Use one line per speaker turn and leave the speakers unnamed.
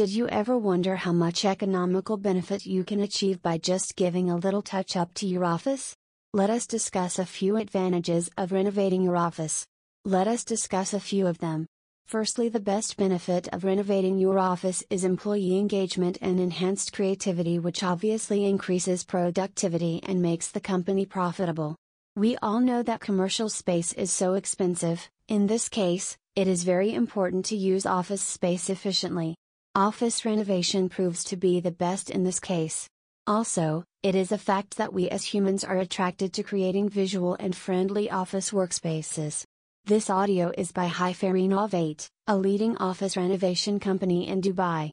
Did you ever wonder how much economical benefit you can achieve by just giving a little touch up to your office? Let us discuss a few advantages of renovating your office. Let us discuss a few of them. Firstly, the best benefit of renovating your office is employee engagement and enhanced creativity, which obviously increases productivity and makes the company profitable. We all know that commercial space is so expensive, in this case, it is very important to use office space efficiently. Office renovation proves to be the best in this case. Also, it is a fact that we as humans are attracted to creating visual and friendly office workspaces. This audio is by Haifarenov8, a leading office renovation company in Dubai.